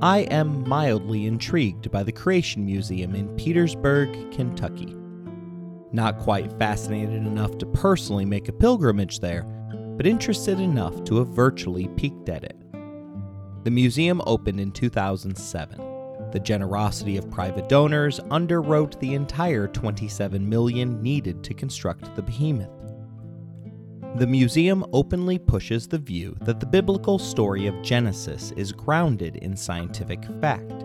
I am mildly intrigued by the Creation Museum in Petersburg, Kentucky. Not quite fascinated enough to personally make a pilgrimage there, but interested enough to have virtually peeked at it. The museum opened in 2007. The generosity of private donors underwrote the entire 27 million needed to construct the behemoth. The museum openly pushes the view that the biblical story of Genesis is grounded in scientific fact,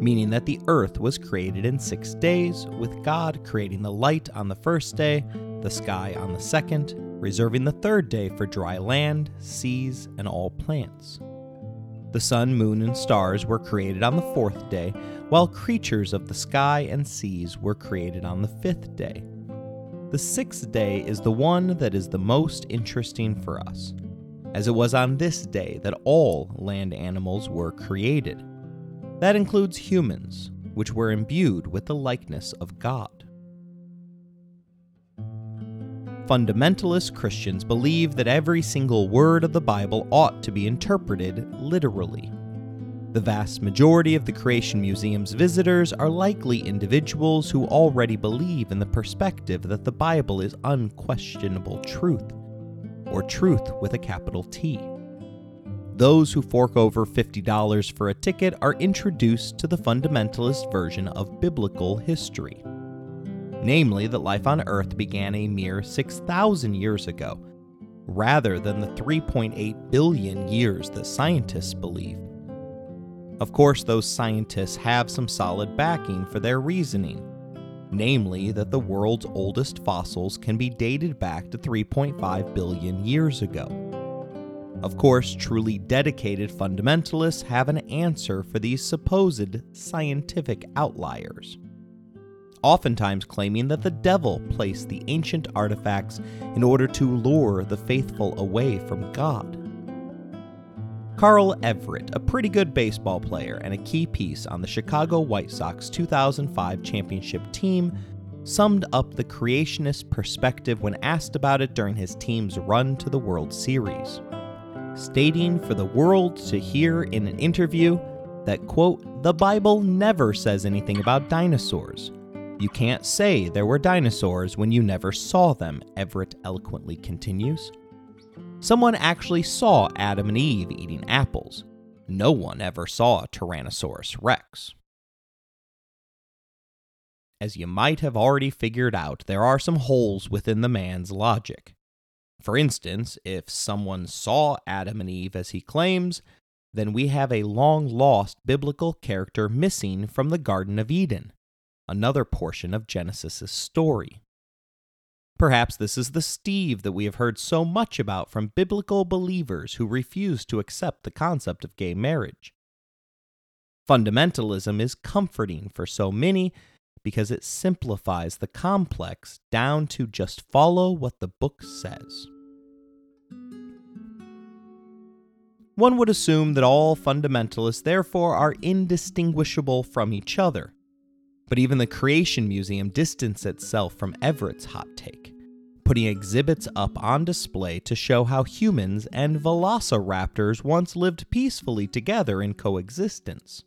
meaning that the earth was created in six days, with God creating the light on the first day, the sky on the second, reserving the third day for dry land, seas, and all plants. The sun, moon, and stars were created on the fourth day, while creatures of the sky and seas were created on the fifth day. The sixth day is the one that is the most interesting for us, as it was on this day that all land animals were created. That includes humans, which were imbued with the likeness of God. Fundamentalist Christians believe that every single word of the Bible ought to be interpreted literally. The vast majority of the Creation Museum's visitors are likely individuals who already believe in the perspective that the Bible is unquestionable truth, or truth with a capital T. Those who fork over $50 for a ticket are introduced to the fundamentalist version of biblical history. Namely, that life on Earth began a mere 6,000 years ago, rather than the 3.8 billion years that scientists believe. Of course, those scientists have some solid backing for their reasoning, namely that the world's oldest fossils can be dated back to 3.5 billion years ago. Of course, truly dedicated fundamentalists have an answer for these supposed scientific outliers, oftentimes claiming that the devil placed the ancient artifacts in order to lure the faithful away from God. Carl Everett, a pretty good baseball player and a key piece on the Chicago White Sox 2005 championship team, summed up the creationist perspective when asked about it during his team's run to the World Series, stating for the world to hear in an interview that, quote, the Bible never says anything about dinosaurs. You can't say there were dinosaurs when you never saw them, Everett eloquently continues. Someone actually saw Adam and Eve eating apples. No one ever saw Tyrannosaurus rex. As you might have already figured out, there are some holes within the man's logic. For instance, if someone saw Adam and Eve as he claims, then we have a long lost biblical character missing from the Garden of Eden, another portion of Genesis' story. Perhaps this is the Steve that we have heard so much about from biblical believers who refuse to accept the concept of gay marriage. Fundamentalism is comforting for so many because it simplifies the complex down to just follow what the book says. One would assume that all fundamentalists, therefore, are indistinguishable from each other. But even the Creation Museum distanced itself from Everett's hot take, putting exhibits up on display to show how humans and velociraptors once lived peacefully together in coexistence.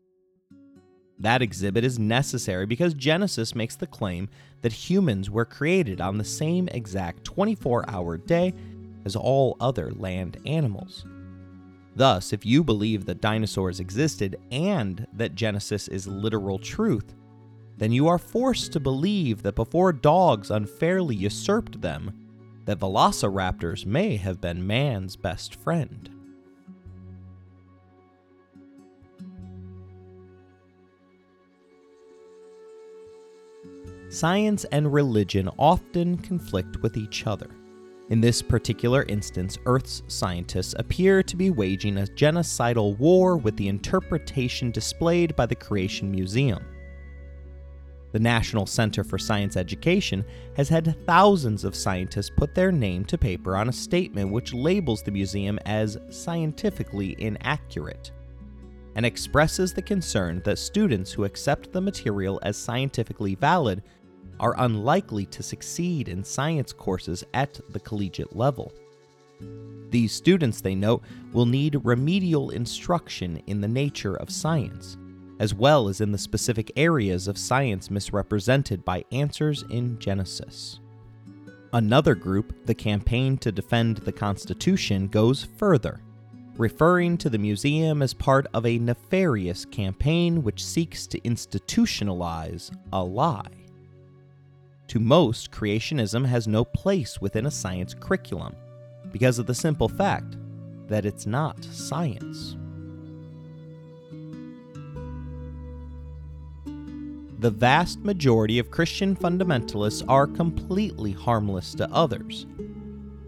That exhibit is necessary because Genesis makes the claim that humans were created on the same exact 24 hour day as all other land animals. Thus, if you believe that dinosaurs existed and that Genesis is literal truth, then you are forced to believe that before dogs unfairly usurped them, that velociraptors may have been man's best friend. Science and religion often conflict with each other. In this particular instance, Earth's scientists appear to be waging a genocidal war with the interpretation displayed by the Creation Museum. The National Center for Science Education has had thousands of scientists put their name to paper on a statement which labels the museum as scientifically inaccurate and expresses the concern that students who accept the material as scientifically valid are unlikely to succeed in science courses at the collegiate level. These students, they note, will need remedial instruction in the nature of science, as well as in the specific areas of science misrepresented by answers in Genesis. Another group, the Campaign to Defend the Constitution, goes further, referring to the museum as part of a nefarious campaign which seeks to institutionalize a lie. To most, creationism has no place within a science curriculum because of the simple fact that it's not science. The vast majority of Christian fundamentalists are completely harmless to others.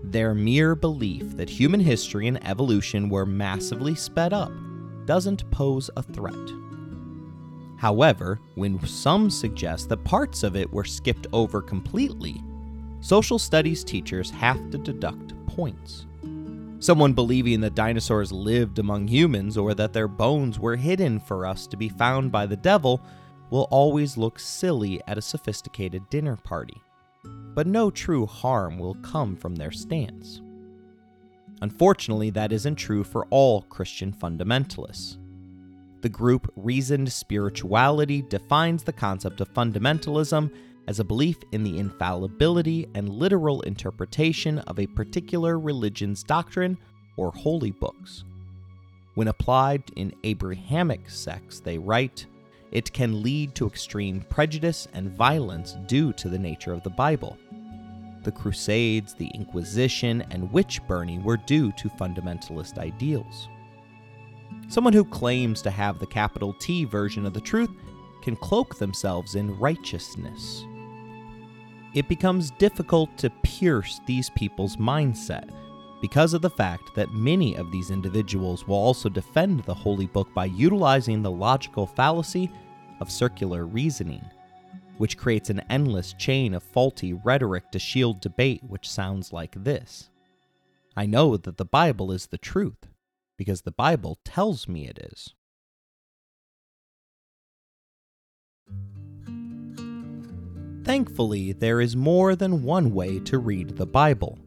Their mere belief that human history and evolution were massively sped up doesn't pose a threat. However, when some suggest that parts of it were skipped over completely, social studies teachers have to deduct points. Someone believing that dinosaurs lived among humans or that their bones were hidden for us to be found by the devil will always look silly at a sophisticated dinner party. But no true harm will come from their stance. Unfortunately, that isn't true for all Christian fundamentalists. The group Reasoned Spirituality defines the concept of fundamentalism as a belief in the infallibility and literal interpretation of a particular religion's doctrine or holy books. When applied in Abrahamic sects, they write, it can lead to extreme prejudice and violence due to the nature of the Bible. The Crusades, the Inquisition, and witch burning were due to fundamentalist ideals. Someone who claims to have the capital T version of the truth can cloak themselves in righteousness it becomes difficult to pierce these people's mindset because of the fact that many of these individuals will also defend the Holy Book by utilizing the logical fallacy of circular reasoning, which creates an endless chain of faulty rhetoric to shield debate which sounds like this I know that the Bible is the truth because the Bible tells me it is. Thankfully, there is more than one way to read the Bible.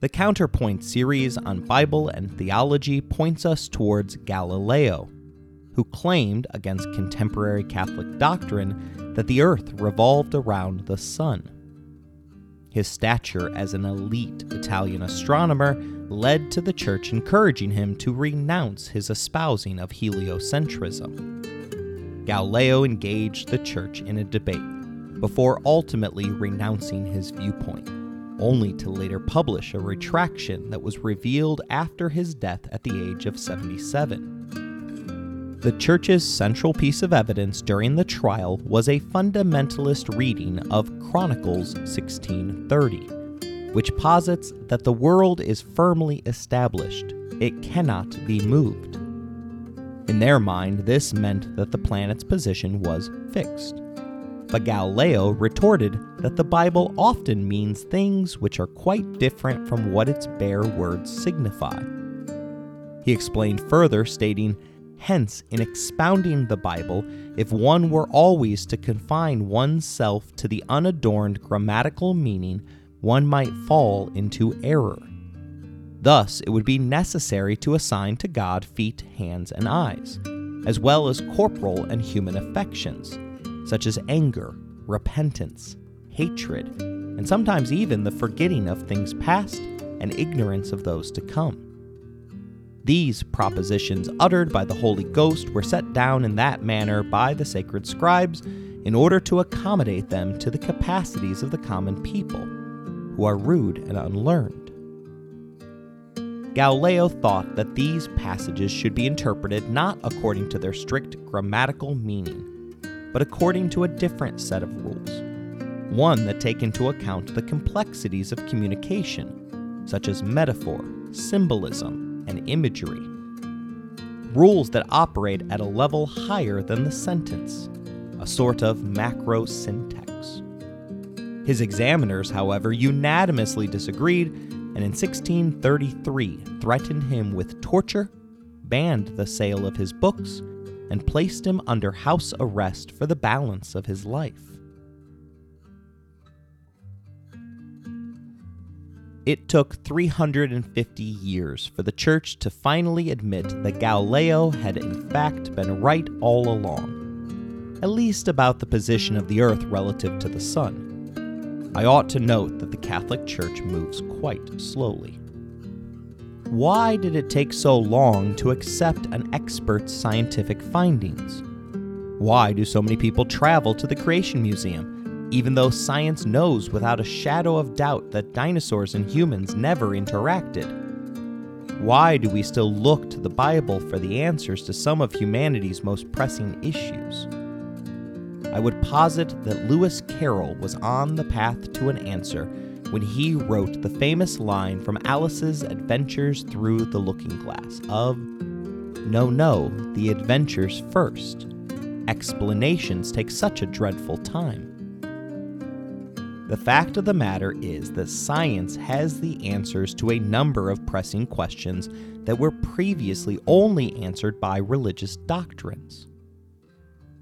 The Counterpoint series on Bible and theology points us towards Galileo, who claimed against contemporary Catholic doctrine that the earth revolved around the sun. His stature as an elite Italian astronomer led to the church encouraging him to renounce his espousing of heliocentrism. Galileo engaged the church in a debate before ultimately renouncing his viewpoint, only to later publish a retraction that was revealed after his death at the age of 77. The church's central piece of evidence during the trial was a fundamentalist reading of Chronicles 16:30, which posits that the world is firmly established. It cannot be moved. In their mind, this meant that the planet's position was fixed. But Galileo retorted that the Bible often means things which are quite different from what its bare words signify. He explained further, stating, Hence, in expounding the Bible, if one were always to confine oneself to the unadorned grammatical meaning, one might fall into error. Thus, it would be necessary to assign to God feet, hands, and eyes, as well as corporal and human affections such as anger, repentance, hatred, and sometimes even the forgetting of things past and ignorance of those to come. These propositions, uttered by the Holy Ghost, were set down in that manner by the sacred scribes in order to accommodate them to the capacities of the common people, who are rude and unlearned. Galileo thought that these passages should be interpreted not according to their strict grammatical meaning, but according to a different set of rules, one that take into account the complexities of communication, such as metaphor, symbolism, and imagery. Rules that operate at a level higher than the sentence, a sort of macro syntax. His examiners, however, unanimously disagreed and in 1633 threatened him with torture, banned the sale of his books, and placed him under house arrest for the balance of his life. It took 350 years for the Church to finally admit that Galileo had in fact been right all along, at least about the position of the Earth relative to the Sun. I ought to note that the Catholic Church moves quite slowly. Why did it take so long to accept an expert's scientific findings? Why do so many people travel to the Creation Museum, even though science knows without a shadow of doubt that dinosaurs and humans never interacted? Why do we still look to the Bible for the answers to some of humanity's most pressing issues? I would posit that Lewis Carroll was on the path to an answer when he wrote the famous line from Alice's Adventures Through the Looking Glass of, No, no, the adventures first. Explanations take such a dreadful time. The fact of the matter is that science has the answers to a number of pressing questions that were previously only answered by religious doctrines.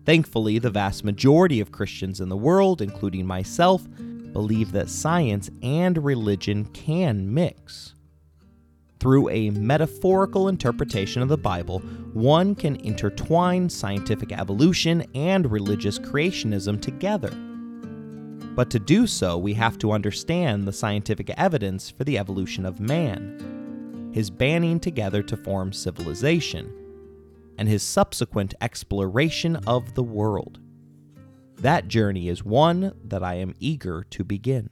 Thankfully, the vast majority of Christians in the world, including myself, believe that science and religion can mix. Through a metaphorical interpretation of the Bible, one can intertwine scientific evolution and religious creationism together. But to do so, we have to understand the scientific evidence for the evolution of man, his banding together to form civilization, and his subsequent exploration of the world. That journey is one that I am eager to begin.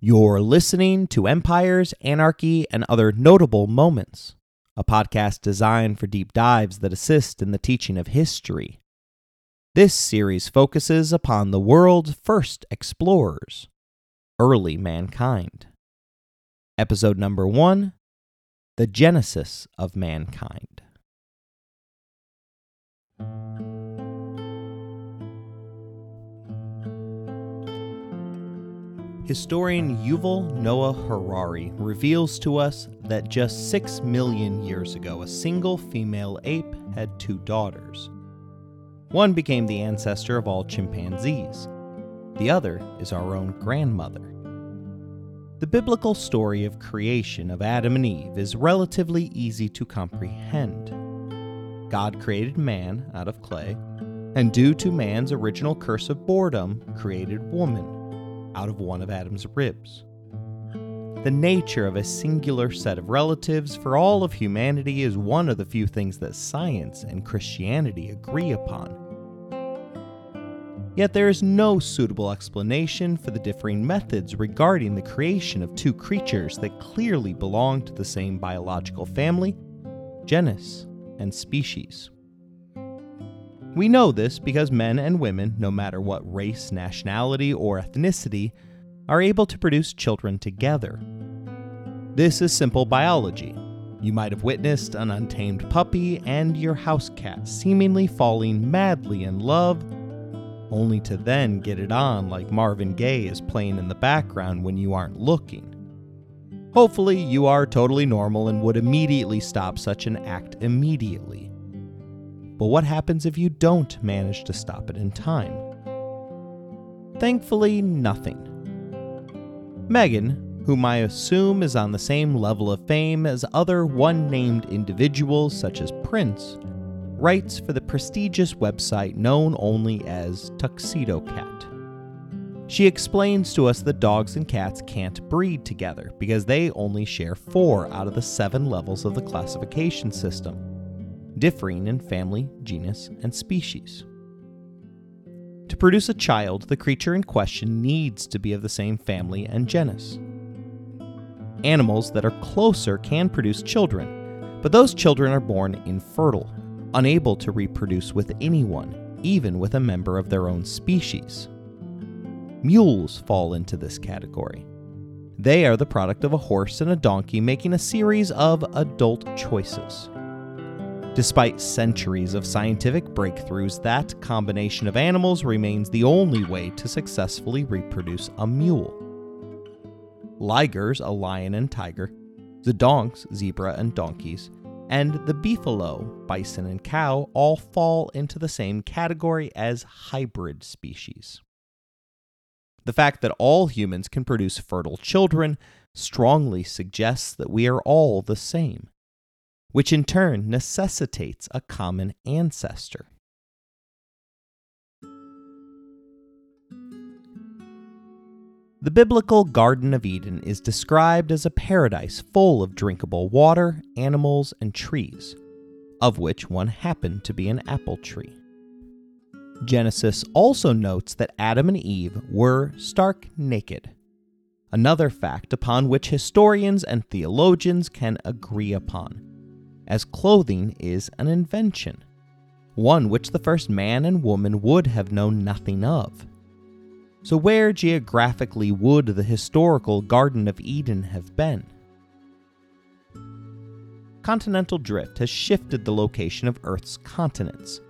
You're listening to Empires, Anarchy, and Other Notable Moments, a podcast designed for deep dives that assist in the teaching of history. This series focuses upon the world's first explorers, early mankind. Episode number one the genesis of mankind. Historian Yuval Noah Harari reveals to us that just six million years ago, a single female ape had two daughters. One became the ancestor of all chimpanzees, the other is our own grandmother. The biblical story of creation of Adam and Eve is relatively easy to comprehend. God created man out of clay, and due to man's original curse of boredom, created woman out of one of Adam's ribs. The nature of a singular set of relatives for all of humanity is one of the few things that science and Christianity agree upon. Yet there is no suitable explanation for the differing methods regarding the creation of two creatures that clearly belong to the same biological family, genus, and species. We know this because men and women, no matter what race, nationality, or ethnicity, are able to produce children together. This is simple biology. You might have witnessed an untamed puppy and your house cat seemingly falling madly in love only to then get it on like Marvin Gaye is playing in the background when you aren't looking. Hopefully, you are totally normal and would immediately stop such an act immediately. But what happens if you don't manage to stop it in time? Thankfully, nothing. Megan, whom I assume is on the same level of fame as other one named individuals such as Prince, writes for the prestigious website known only as Tuxedo Cat. She explains to us that dogs and cats can't breed together because they only share four out of the seven levels of the classification system, differing in family, genus, and species. To produce a child, the creature in question needs to be of the same family and genus. Animals that are closer can produce children, but those children are born infertile unable to reproduce with anyone, even with a member of their own species. Mules fall into this category. They are the product of a horse and a donkey making a series of adult choices. Despite centuries of scientific breakthroughs, that combination of animals remains the only way to successfully reproduce a mule. Ligers, a lion and tiger, zedonks, zebra and donkeys, and the beefalo, bison, and cow all fall into the same category as hybrid species. The fact that all humans can produce fertile children strongly suggests that we are all the same, which in turn necessitates a common ancestor. The biblical Garden of Eden is described as a paradise full of drinkable water, animals, and trees, of which one happened to be an apple tree. Genesis also notes that Adam and Eve were stark naked, another fact upon which historians and theologians can agree upon, as clothing is an invention, one which the first man and woman would have known nothing of. So, where geographically would the historical Garden of Eden have been? Continental drift has shifted the location of Earth's continents,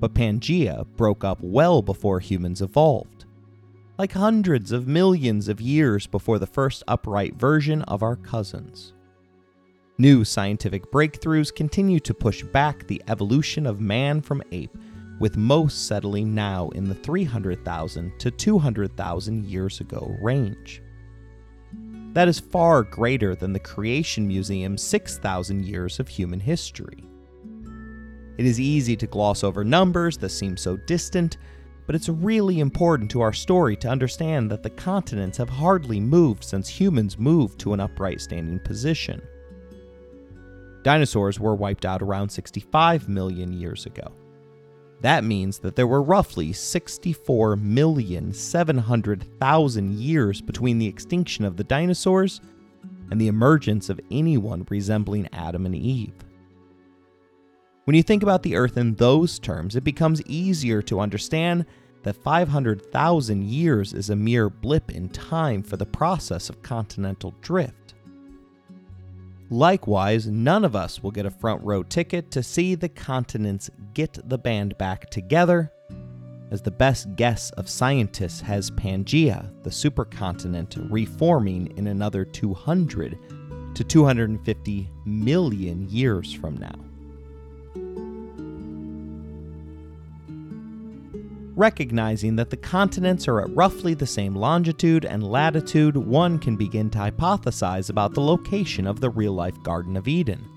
but Pangaea broke up well before humans evolved, like hundreds of millions of years before the first upright version of our cousins. New scientific breakthroughs continue to push back the evolution of man from ape with most settling now in the 300,000 to 200,000 years ago range. That is far greater than the Creation Museum's 6,000 years of human history. It is easy to gloss over numbers that seem so distant, but it's really important to our story to understand that the continents have hardly moved since humans moved to an upright standing position. Dinosaurs were wiped out around 65 million years ago. That means that there were roughly 64,700,000 years between the extinction of the dinosaurs and the emergence of anyone resembling Adam and Eve. When you think about the Earth in those terms, it becomes easier to understand that 500,000 years is a mere blip in time for the process of continental drift. Likewise, none of us will get a front row ticket to see the continents get the band back together, as the best guess of scientists has Pangaea, the supercontinent, reforming in another 200 to 250 million years from now. Recognizing that the continents are at roughly the same longitude and latitude, one can begin to hypothesize about the location of the real life Garden of Eden.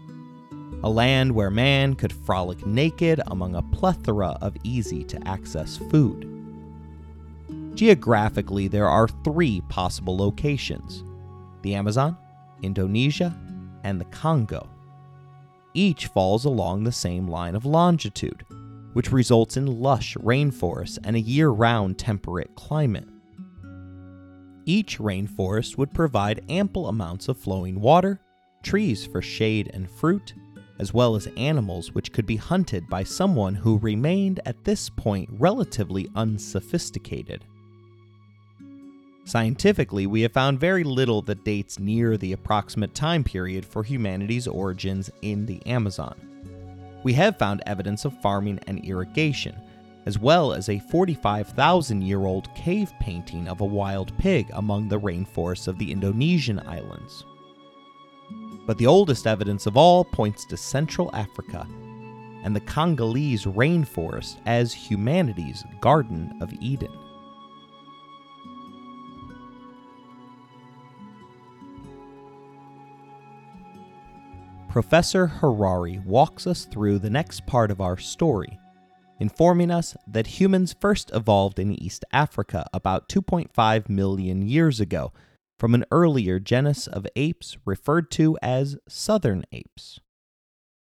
A land where man could frolic naked among a plethora of easy to access food. Geographically, there are three possible locations the Amazon, Indonesia, and the Congo. Each falls along the same line of longitude, which results in lush rainforests and a year round temperate climate. Each rainforest would provide ample amounts of flowing water, trees for shade and fruit, as well as animals which could be hunted by someone who remained at this point relatively unsophisticated. Scientifically, we have found very little that dates near the approximate time period for humanity's origins in the Amazon we have found evidence of farming and irrigation, as well as a 45,000 year old cave painting of a wild pig among the rainforests of the Indonesian islands. But the oldest evidence of all points to Central Africa and the Congolese rainforest as humanity's Garden of Eden. Professor Harari walks us through the next part of our story, informing us that humans first evolved in East Africa about 2.5 million years ago from an earlier genus of apes referred to as southern apes.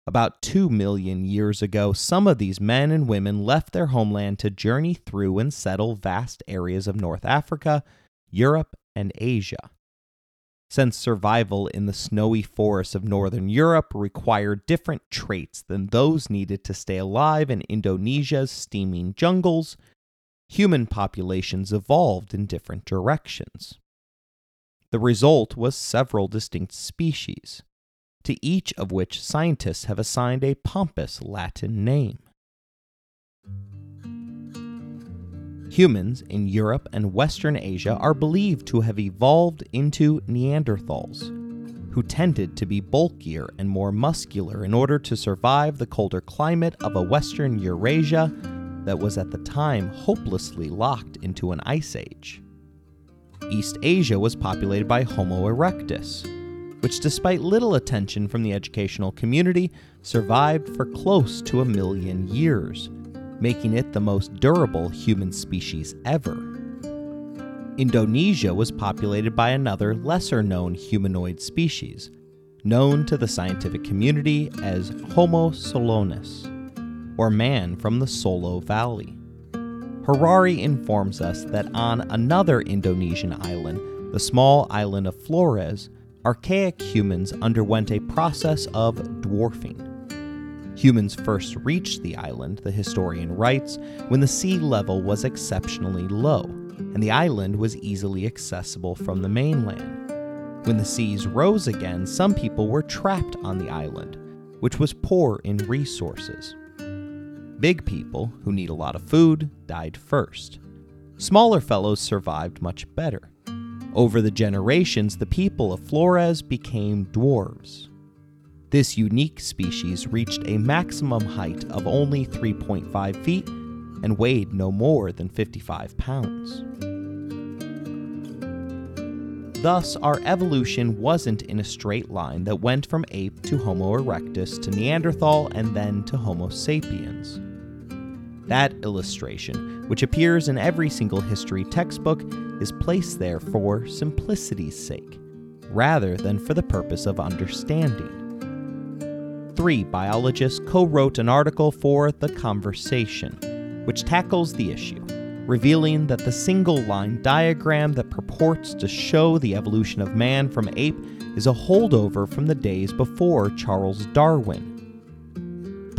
About 2 million years ago, some of these men and women left their homeland to journey through and settle vast areas of North Africa, Europe, and Asia since survival in the snowy forests of northern Europe required different traits than those needed to stay alive in Indonesia's steaming jungles, human populations evolved in different directions. The result was several distinct species, to each of which scientists have assigned a pompous Latin name. Humans in Europe and Western Asia are believed to have evolved into Neanderthals, who tended to be bulkier and more muscular in order to survive the colder climate of a western Eurasia that was at the time hopelessly locked into an ice age. East Asia was populated by Homo erectus, which, despite little attention from the educational community, survived for close to a million years, making it the most durable human species ever. Indonesia was populated by another lesser known humanoid species, known to the scientific community as Homo solonus, or man from the Solo Valley. Harari informs us that on another Indonesian island, the small island of Flores, archaic humans underwent a process of dwarfing. Humans first reached the island, the historian writes, when the sea level was exceptionally low, and the island was easily accessible from the mainland. When the seas rose again, some people were trapped on the island, which was poor in resources. Big people, who need a lot of food, died first. Smaller fellows survived much better. Over the generations, the people of Flores became dwarves. This unique species reached a maximum height of only 3.5 feet and weighed no more than 55 pounds. Thus, our evolution wasn't in a straight line that went from ape to Homo erectus to Neanderthal and then to Homo sapiens. That illustration, which appears in every single history textbook, is placed there for simplicity's sake, rather than for the purpose of understanding. Three biologists co wrote an article for The Conversation, which tackles the issue, revealing that the single line diagram that purports to show the evolution of man from ape is a holdover from the days before Charles Darwin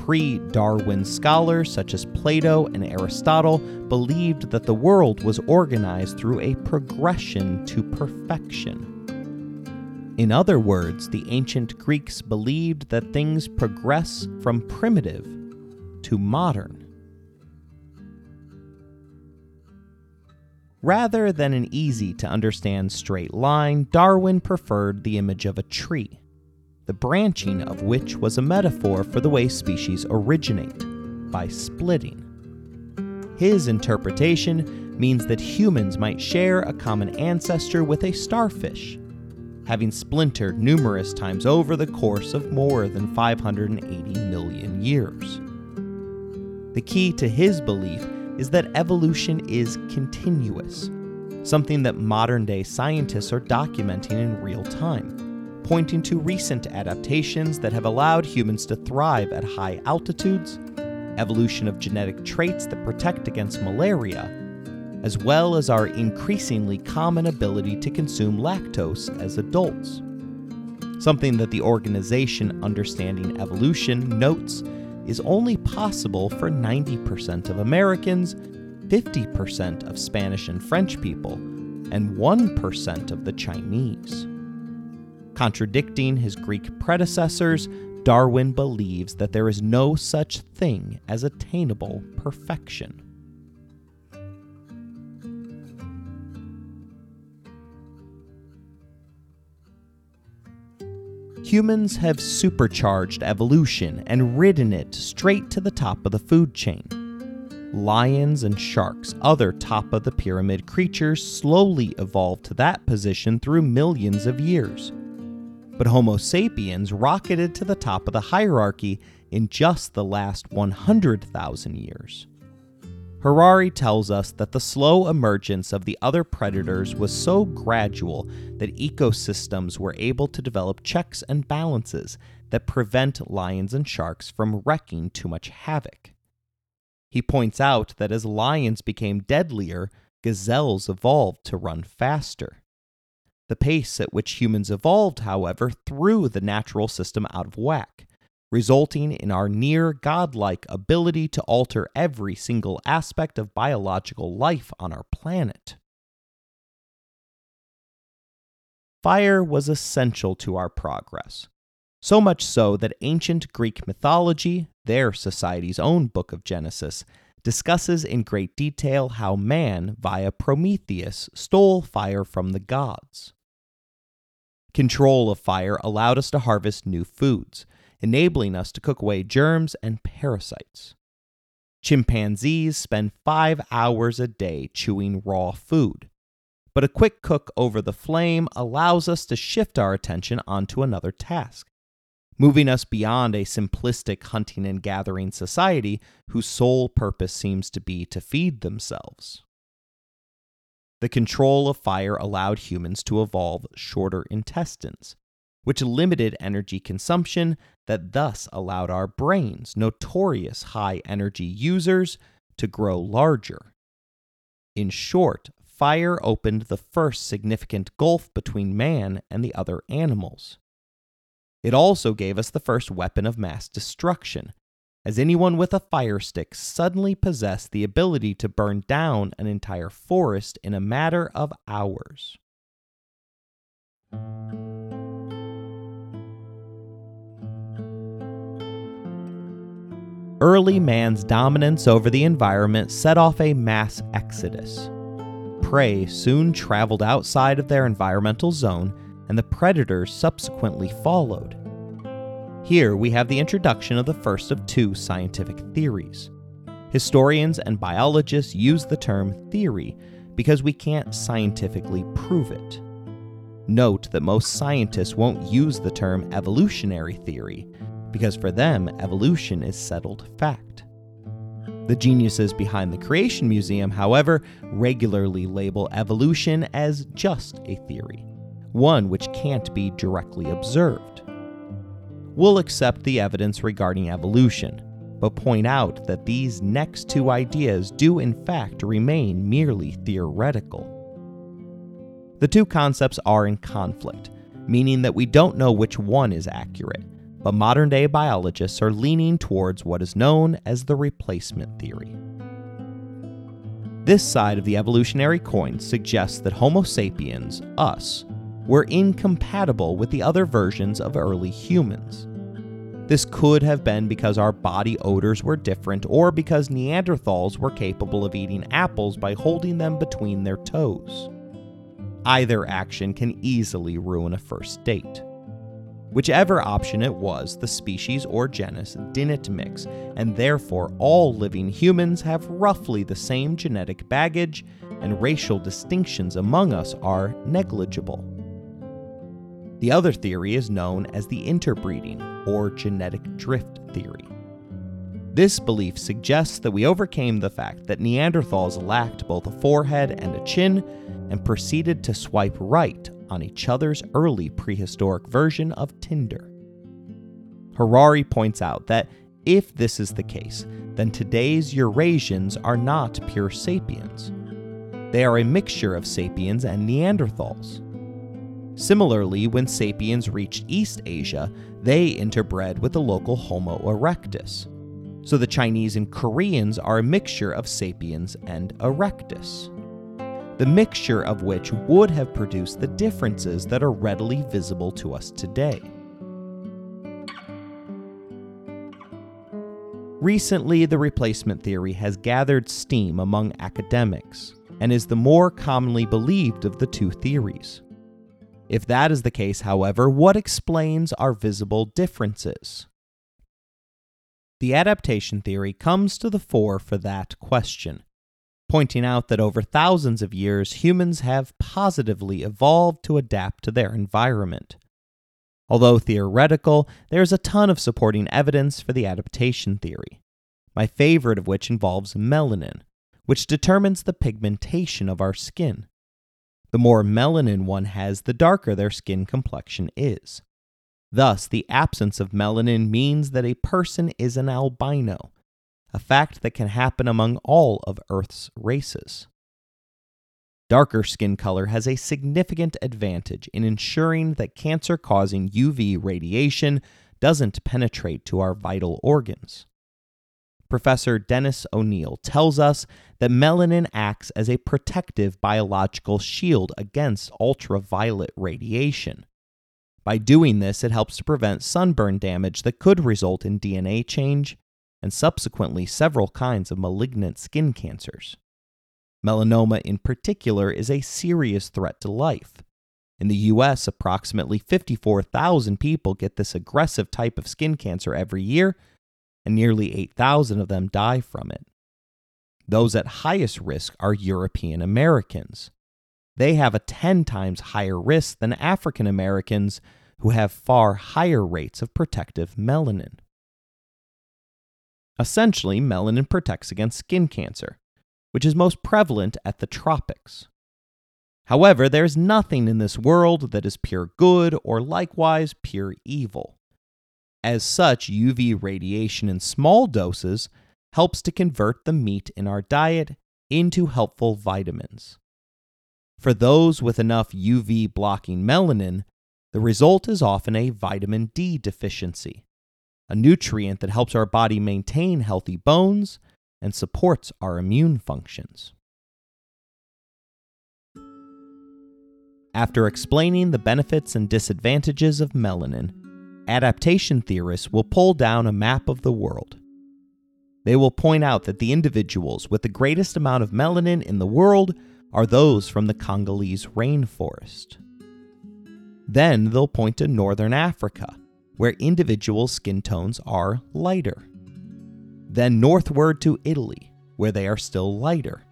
pre Darwin scholars such as Plato and Aristotle believed that the world was organized through a progression to perfection. In other words, the ancient Greeks believed that things progress from primitive to modern. Rather than an easy to understand straight line, Darwin preferred the image of a tree the branching of which was a metaphor for the way species originate, by splitting. His interpretation means that humans might share a common ancestor with a starfish, having splintered numerous times over the course of more than 580 million years. The key to his belief is that evolution is continuous, something that modern day scientists are documenting in real time pointing to recent adaptations that have allowed humans to thrive at high altitudes, evolution of genetic traits that protect against malaria, as well as our increasingly common ability to consume lactose as adults. Something that the organization Understanding Evolution notes is only possible for 90% of Americans, 50% of Spanish and French people, and 1% of the Chinese. Contradicting his Greek predecessors, Darwin believes that there is no such thing as attainable perfection. Humans have supercharged evolution and ridden it straight to the top of the food chain. Lions and sharks, other top of the pyramid creatures, slowly evolved to that position through millions of years but Homo sapiens rocketed to the top of the hierarchy in just the last 100,000 years. Harari tells us that the slow emergence of the other predators was so gradual that ecosystems were able to develop checks and balances that prevent lions and sharks from wreaking too much havoc. He points out that as lions became deadlier, gazelles evolved to run faster. The pace at which humans evolved, however, threw the natural system out of whack, resulting in our near godlike ability to alter every single aspect of biological life on our planet. Fire was essential to our progress, so much so that ancient Greek mythology, their society's own book of Genesis, discusses in great detail how man, via Prometheus, stole fire from the gods. Control of fire allowed us to harvest new foods, enabling us to cook away germs and parasites. Chimpanzees spend five hours a day chewing raw food, but a quick cook over the flame allows us to shift our attention onto another task, moving us beyond a simplistic hunting and gathering society whose sole purpose seems to be to feed themselves. The control of fire allowed humans to evolve shorter intestines, which limited energy consumption that thus allowed our brains, notorious high energy users, to grow larger. In short, fire opened the first significant gulf between man and the other animals. It also gave us the first weapon of mass destruction, as anyone with a fire stick suddenly possessed the ability to burn down an entire forest in a matter of hours. Early man's dominance over the environment set off a mass exodus. Prey soon traveled outside of their environmental zone, and the predators subsequently followed. Here we have the introduction of the first of two scientific theories. Historians and biologists use the term theory because we can't scientifically prove it. Note that most scientists won't use the term evolutionary theory because for them, evolution is settled fact. The geniuses behind the Creation Museum, however, regularly label evolution as just a theory, one which can't be directly observed We'll accept the evidence regarding evolution, but point out that these next two ideas do in fact remain merely theoretical. The two concepts are in conflict, meaning that we don't know which one is accurate, but modern day biologists are leaning towards what is known as the replacement theory. This side of the evolutionary coin suggests that Homo sapiens, us, were incompatible with the other versions of early humans. This could have been because our body odors were different, or because Neanderthals were capable of eating apples by holding them between their toes. Either action can easily ruin a first date. Whichever option it was, the species or genus didn't mix, and therefore all living humans have roughly the same genetic baggage, and racial distinctions among us are negligible. The other theory is known as the interbreeding or genetic drift theory. This belief suggests that we overcame the fact that Neanderthals lacked both a forehead and a chin and proceeded to swipe right on each other's early prehistoric version of Tinder. Harari points out that if this is the case, then today's Eurasians are not pure sapiens. They are a mixture of sapiens and Neanderthals. Similarly, when sapiens reached East Asia, they interbred with the local Homo erectus. So the Chinese and Koreans are a mixture of sapiens and erectus. The mixture of which would have produced the differences that are readily visible to us today. Recently, the replacement theory has gathered steam among academics and is the more commonly believed of the two theories. If that is the case, however, what explains our visible differences? The adaptation theory comes to the fore for that question, pointing out that over thousands of years, humans have positively evolved to adapt to their environment. Although theoretical, there is a ton of supporting evidence for the adaptation theory, my favorite of which involves melanin, which determines the pigmentation of our skin. The more melanin one has, the darker their skin complexion is. Thus, the absence of melanin means that a person is an albino, a fact that can happen among all of Earth's races. Darker skin color has a significant advantage in ensuring that cancer causing UV radiation doesn't penetrate to our vital organs. Professor Dennis O'Neil tells us that melanin acts as a protective biological shield against ultraviolet radiation. By doing this, it helps to prevent sunburn damage that could result in DNA change and subsequently several kinds of malignant skin cancers. Melanoma, in particular, is a serious threat to life. In the US, approximately 54,000 people get this aggressive type of skin cancer every year, and nearly 8,000 of them die from it. Those at highest risk are European Americans. They have a 10 times higher risk than African Americans, who have far higher rates of protective melanin. Essentially, melanin protects against skin cancer, which is most prevalent at the tropics. However, there is nothing in this world that is pure good or likewise pure evil. As such, UV radiation in small doses helps to convert the meat in our diet into helpful vitamins. For those with enough UV blocking melanin, the result is often a vitamin D deficiency, a nutrient that helps our body maintain healthy bones and supports our immune functions. After explaining the benefits and disadvantages of melanin, adaptation theorists will pull down a map of the world. They will point out that the individuals with the greatest amount of melanin in the world are those from the Congolese rainforest. Then they'll point to northern Africa, where individual skin tones are lighter. Then northward to Italy, where they are still lighter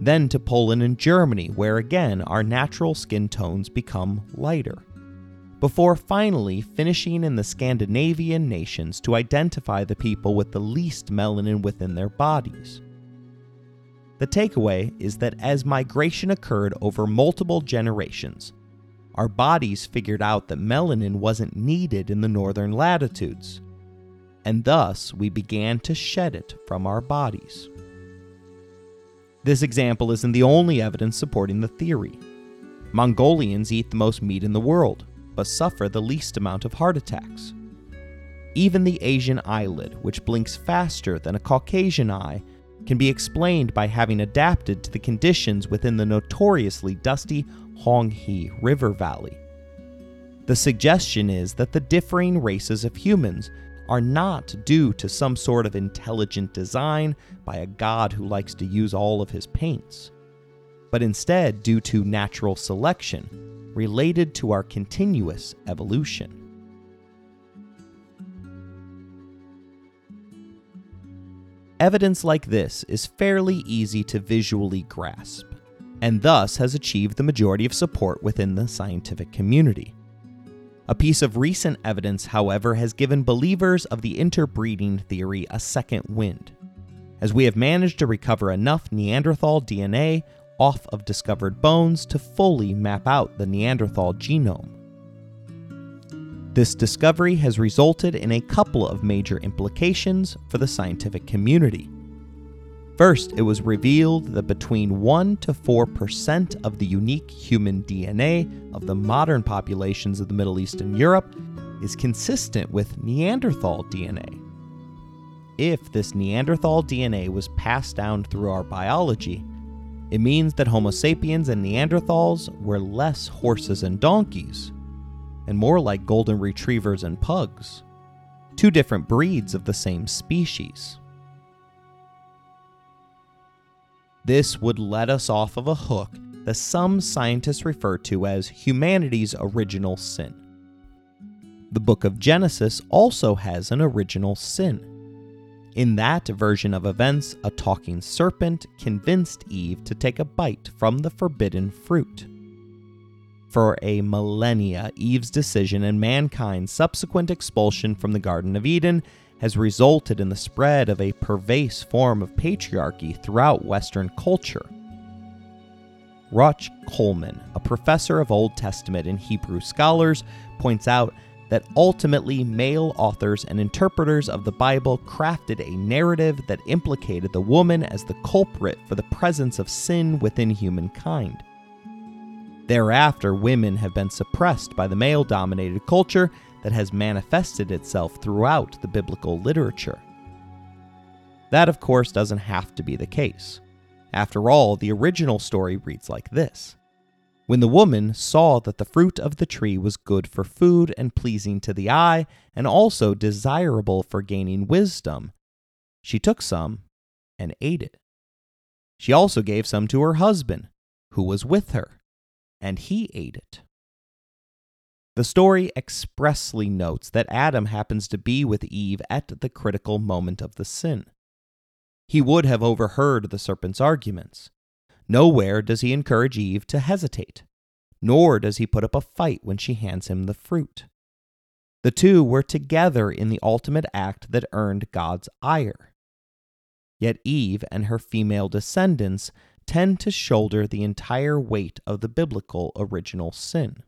then to Poland and Germany, where again our natural skin tones become lighter, before finally finishing in the Scandinavian nations to identify the people with the least melanin within their bodies. The takeaway is that as migration occurred over multiple generations, our bodies figured out that melanin wasn't needed in the northern latitudes, and thus we began to shed it from our bodies. This example isn't the only evidence supporting the theory. Mongolians eat the most meat in the world, but suffer the least amount of heart attacks. Even the Asian eyelid, which blinks faster than a Caucasian eye, can be explained by having adapted to the conditions within the notoriously dusty Honghe River Valley. The suggestion is that the differing races of humans are not due to some sort of intelligent design by a god who likes to use all of his paints, but instead due to natural selection related to our continuous evolution. Evidence like this is fairly easy to visually grasp, and thus has achieved the majority of support within the scientific community. A piece of recent evidence, however, has given believers of the interbreeding theory a second wind, as we have managed to recover enough Neanderthal DNA off of discovered bones to fully map out the Neanderthal genome. This discovery has resulted in a couple of major implications for the scientific community. First, it was revealed that between 1 to 4% of the unique human DNA of the modern populations of the Middle East and Europe is consistent with Neanderthal DNA. If this Neanderthal DNA was passed down through our biology, it means that Homo sapiens and Neanderthals were less horses and donkeys, and more like golden retrievers and pugs, two different breeds of the same species. This would let us off of a hook that some scientists refer to as humanity's original sin. The book of Genesis also has an original sin. In that version of events, a talking serpent convinced Eve to take a bite from the forbidden fruit. For a millennia, Eve's decision and mankind's subsequent expulsion from the Garden of Eden has resulted in the spread of a pervasive form of patriarchy throughout Western culture. Ruch Coleman, a professor of Old Testament and Hebrew scholars, points out that ultimately male authors and interpreters of the Bible crafted a narrative that implicated the woman as the culprit for the presence of sin within humankind. Thereafter, women have been suppressed by the male dominated culture that has manifested itself throughout the biblical literature. That, of course, doesn't have to be the case. After all, the original story reads like this When the woman saw that the fruit of the tree was good for food and pleasing to the eye, and also desirable for gaining wisdom, she took some and ate it. She also gave some to her husband, who was with her, and he ate it. The story expressly notes that Adam happens to be with Eve at the critical moment of the sin. He would have overheard the serpent's arguments. Nowhere does he encourage Eve to hesitate, nor does he put up a fight when she hands him the fruit. The two were together in the ultimate act that earned God's ire. Yet Eve and her female descendants tend to shoulder the entire weight of the biblical original sin.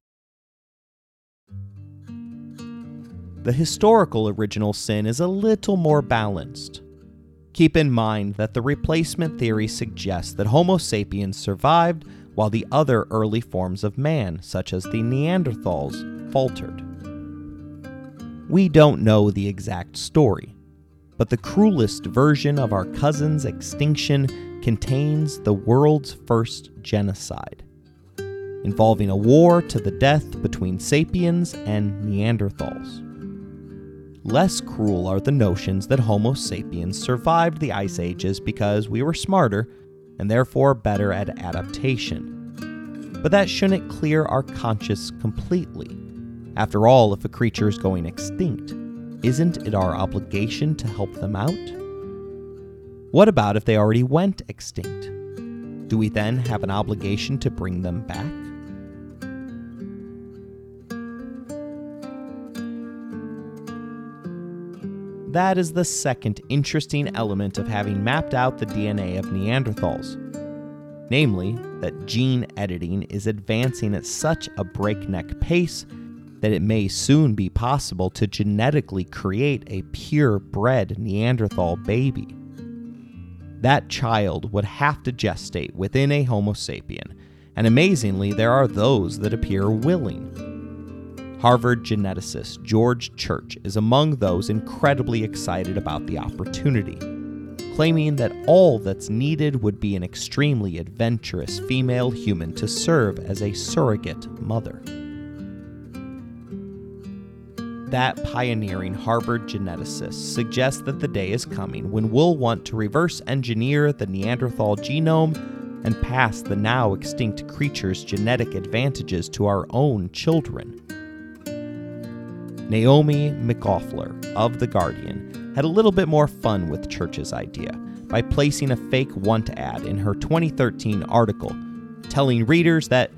The historical original sin is a little more balanced. Keep in mind that the replacement theory suggests that Homo sapiens survived while the other early forms of man, such as the Neanderthals, faltered. We don't know the exact story, but the cruelest version of our cousin's extinction contains the world's first genocide, involving a war to the death between sapiens and Neanderthals. Less cruel are the notions that Homo sapiens survived the ice ages because we were smarter and therefore better at adaptation. But that shouldn't clear our conscience completely. After all, if a creature is going extinct, isn't it our obligation to help them out? What about if they already went extinct? Do we then have an obligation to bring them back? That is the second interesting element of having mapped out the DNA of Neanderthals. Namely, that gene editing is advancing at such a breakneck pace that it may soon be possible to genetically create a purebred Neanderthal baby. That child would have to gestate within a Homo sapien, and amazingly, there are those that appear willing. Harvard geneticist George Church is among those incredibly excited about the opportunity, claiming that all that's needed would be an extremely adventurous female human to serve as a surrogate mother. That pioneering Harvard geneticist suggests that the day is coming when we'll want to reverse engineer the Neanderthal genome and pass the now extinct creature's genetic advantages to our own children. Naomi McGougler of The Guardian had a little bit more fun with Church's idea by placing a fake want ad in her 2013 article, telling readers that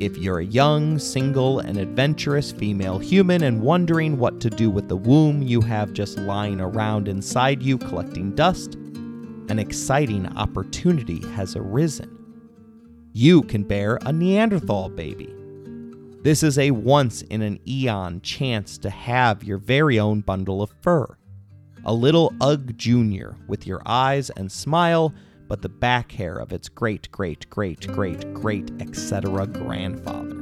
if you're a young, single, and adventurous female human and wondering what to do with the womb you have just lying around inside you collecting dust, an exciting opportunity has arisen. You can bear a Neanderthal baby. This is a once in an eon chance to have your very own bundle of fur. A little Ugg Jr. with your eyes and smile, but the back hair of its great, great, great, great, great, etc. grandfather.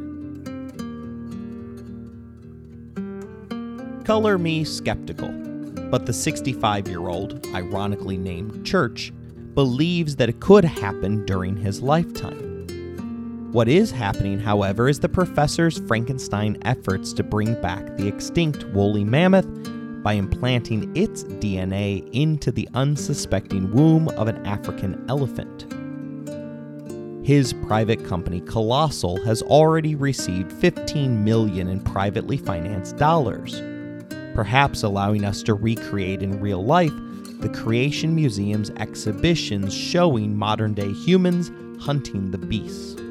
Color me skeptical, but the 65 year old, ironically named Church, believes that it could happen during his lifetime. What is happening, however, is the professor's Frankenstein efforts to bring back the extinct woolly mammoth by implanting its DNA into the unsuspecting womb of an African elephant. His private company Colossal has already received 15 million in privately financed dollars, perhaps allowing us to recreate in real life the Creation Museum's exhibitions showing modern-day humans hunting the beasts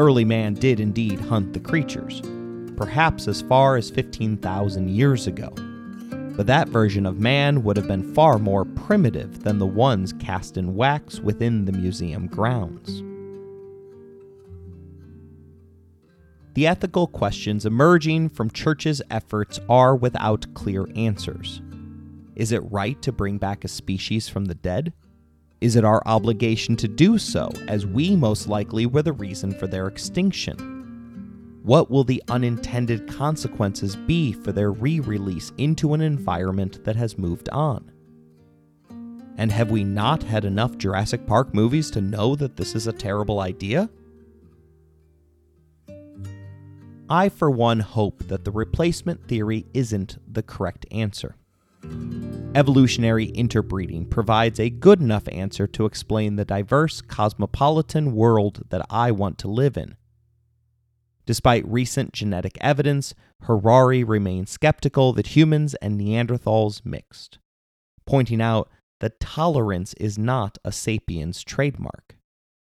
early man did indeed hunt the creatures, perhaps as far as 15,000 years ago. But that version of man would have been far more primitive than the ones cast in wax within the museum grounds. The ethical questions emerging from Church's efforts are without clear answers. Is it right to bring back a species from the dead? Is it our obligation to do so, as we most likely were the reason for their extinction? What will the unintended consequences be for their re release into an environment that has moved on? And have we not had enough Jurassic Park movies to know that this is a terrible idea? I, for one, hope that the replacement theory isn't the correct answer. Evolutionary interbreeding provides a good enough answer to explain the diverse cosmopolitan world that I want to live in. Despite recent genetic evidence, Harari remains skeptical that humans and Neanderthals mixed, pointing out that tolerance is not a sapiens trademark.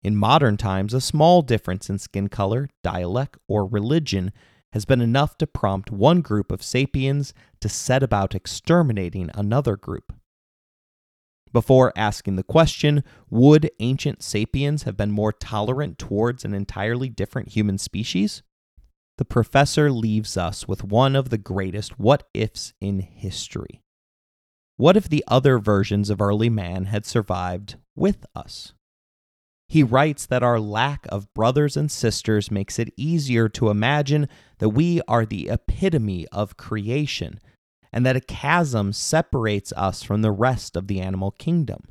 In modern times, a small difference in skin color, dialect, or religion has been enough to prompt one group of sapiens to set about exterminating another group. Before asking the question, would ancient sapiens have been more tolerant towards an entirely different human species? The professor leaves us with one of the greatest what ifs in history. What if the other versions of early man had survived with us? He writes that our lack of brothers and sisters makes it easier to imagine that we are the epitome of creation and that a chasm separates us from the rest of the animal kingdom.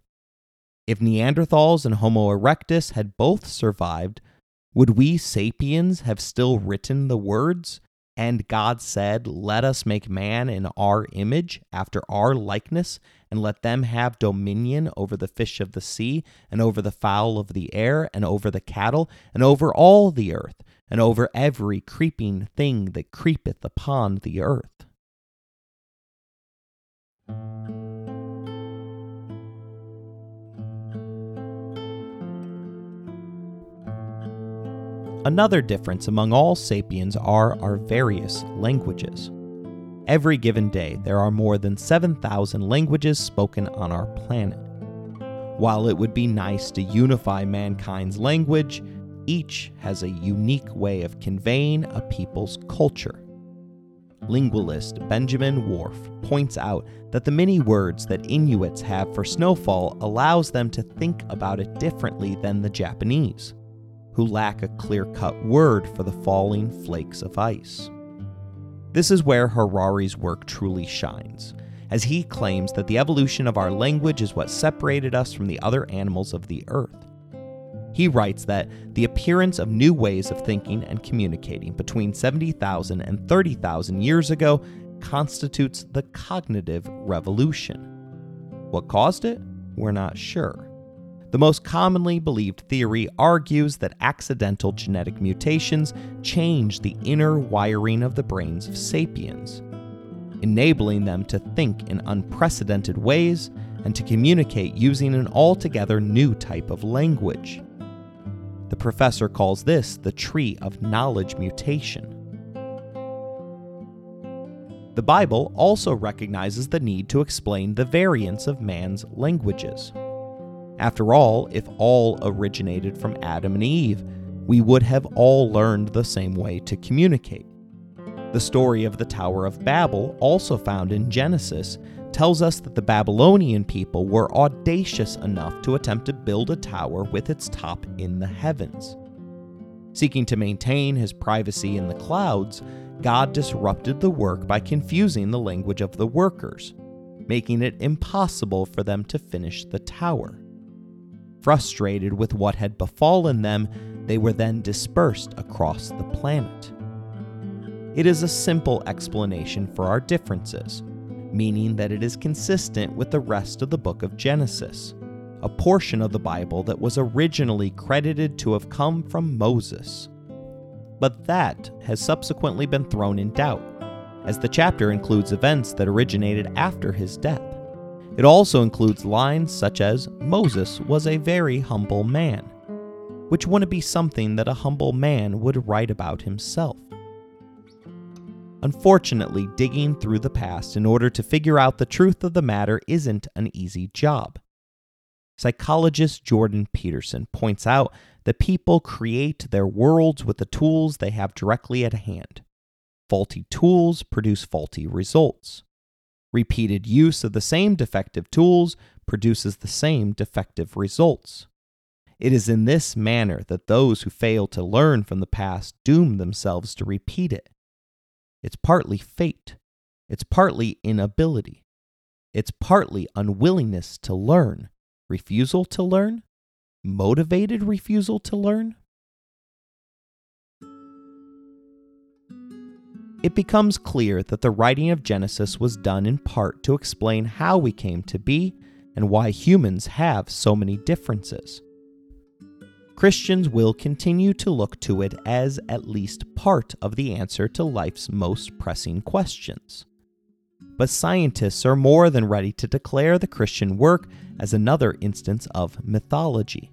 If Neanderthals and Homo erectus had both survived, would we sapiens have still written the words and God said, Let us make man in our image, after our likeness, and let them have dominion over the fish of the sea, and over the fowl of the air, and over the cattle, and over all the earth, and over every creeping thing that creepeth upon the earth. Another difference among all sapiens are our various languages. Every given day, there are more than 7,000 languages spoken on our planet. While it would be nice to unify mankind's language, each has a unique way of conveying a people's culture. Linguist Benjamin Whorf points out that the many words that Inuits have for snowfall allows them to think about it differently than the Japanese who lack a clear cut word for the falling flakes of ice. This is where Harari's work truly shines, as he claims that the evolution of our language is what separated us from the other animals of the earth. He writes that the appearance of new ways of thinking and communicating between 70,000 and 30,000 years ago constitutes the cognitive revolution. What caused it? We're not sure. The most commonly believed theory argues that accidental genetic mutations change the inner wiring of the brains of sapiens, enabling them to think in unprecedented ways and to communicate using an altogether new type of language. The professor calls this the tree of knowledge mutation. The Bible also recognizes the need to explain the variance of man's languages. After all, if all originated from Adam and Eve, we would have all learned the same way to communicate. The story of the Tower of Babel, also found in Genesis, tells us that the Babylonian people were audacious enough to attempt to build a tower with its top in the heavens. Seeking to maintain his privacy in the clouds, God disrupted the work by confusing the language of the workers, making it impossible for them to finish the tower. Frustrated with what had befallen them, they were then dispersed across the planet. It is a simple explanation for our differences, meaning that it is consistent with the rest of the book of Genesis, a portion of the Bible that was originally credited to have come from Moses. But that has subsequently been thrown in doubt, as the chapter includes events that originated after his death. It also includes lines such as, Moses was a very humble man, which wouldn't be something that a humble man would write about himself. Unfortunately, digging through the past in order to figure out the truth of the matter isn't an easy job. Psychologist Jordan Peterson points out that people create their worlds with the tools they have directly at hand. Faulty tools produce faulty results. Repeated use of the same defective tools produces the same defective results. It is in this manner that those who fail to learn from the past doom themselves to repeat it. It's partly fate, it's partly inability, it's partly unwillingness to learn, refusal to learn, motivated refusal to learn. It becomes clear that the writing of Genesis was done in part to explain how we came to be and why humans have so many differences. Christians will continue to look to it as at least part of the answer to life's most pressing questions. But scientists are more than ready to declare the Christian work as another instance of mythology.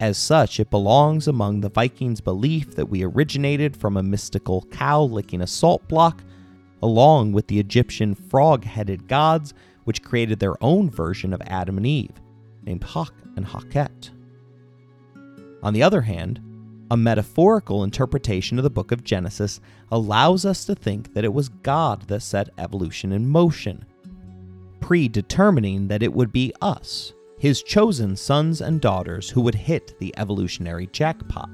As such, it belongs among the Vikings' belief that we originated from a mystical cow licking a salt block, along with the Egyptian frog headed gods, which created their own version of Adam and Eve, named Hak and Haket. On the other hand, a metaphorical interpretation of the book of Genesis allows us to think that it was God that set evolution in motion, predetermining that it would be us, his chosen sons and daughters, who would hit the evolutionary jackpot.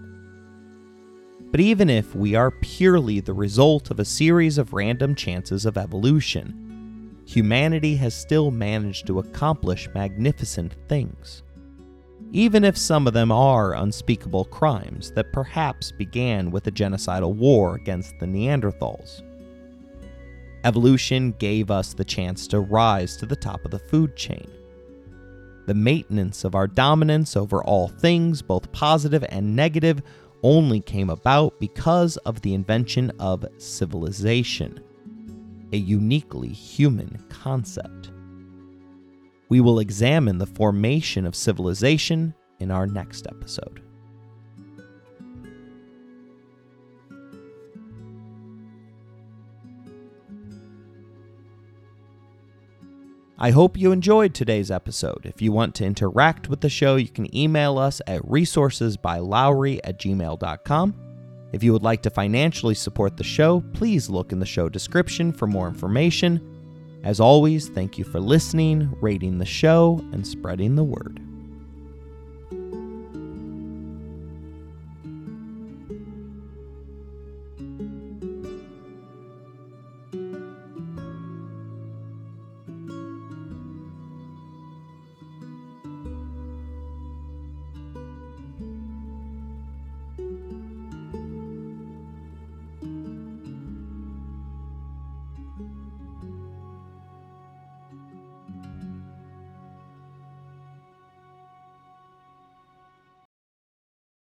But even if we are purely the result of a series of random chances of evolution, humanity has still managed to accomplish magnificent things even if some of them are unspeakable crimes that perhaps began with a genocidal war against the Neanderthals. Evolution gave us the chance to rise to the top of the food chain. The maintenance of our dominance over all things, both positive and negative, only came about because of the invention of civilization, a uniquely human concept. We will examine the formation of civilization in our next episode. I hope you enjoyed today's episode. If you want to interact with the show, you can email us at resourcesbylowery at gmail.com. If you would like to financially support the show, please look in the show description for more information. As always, thank you for listening, rating the show, and spreading the word.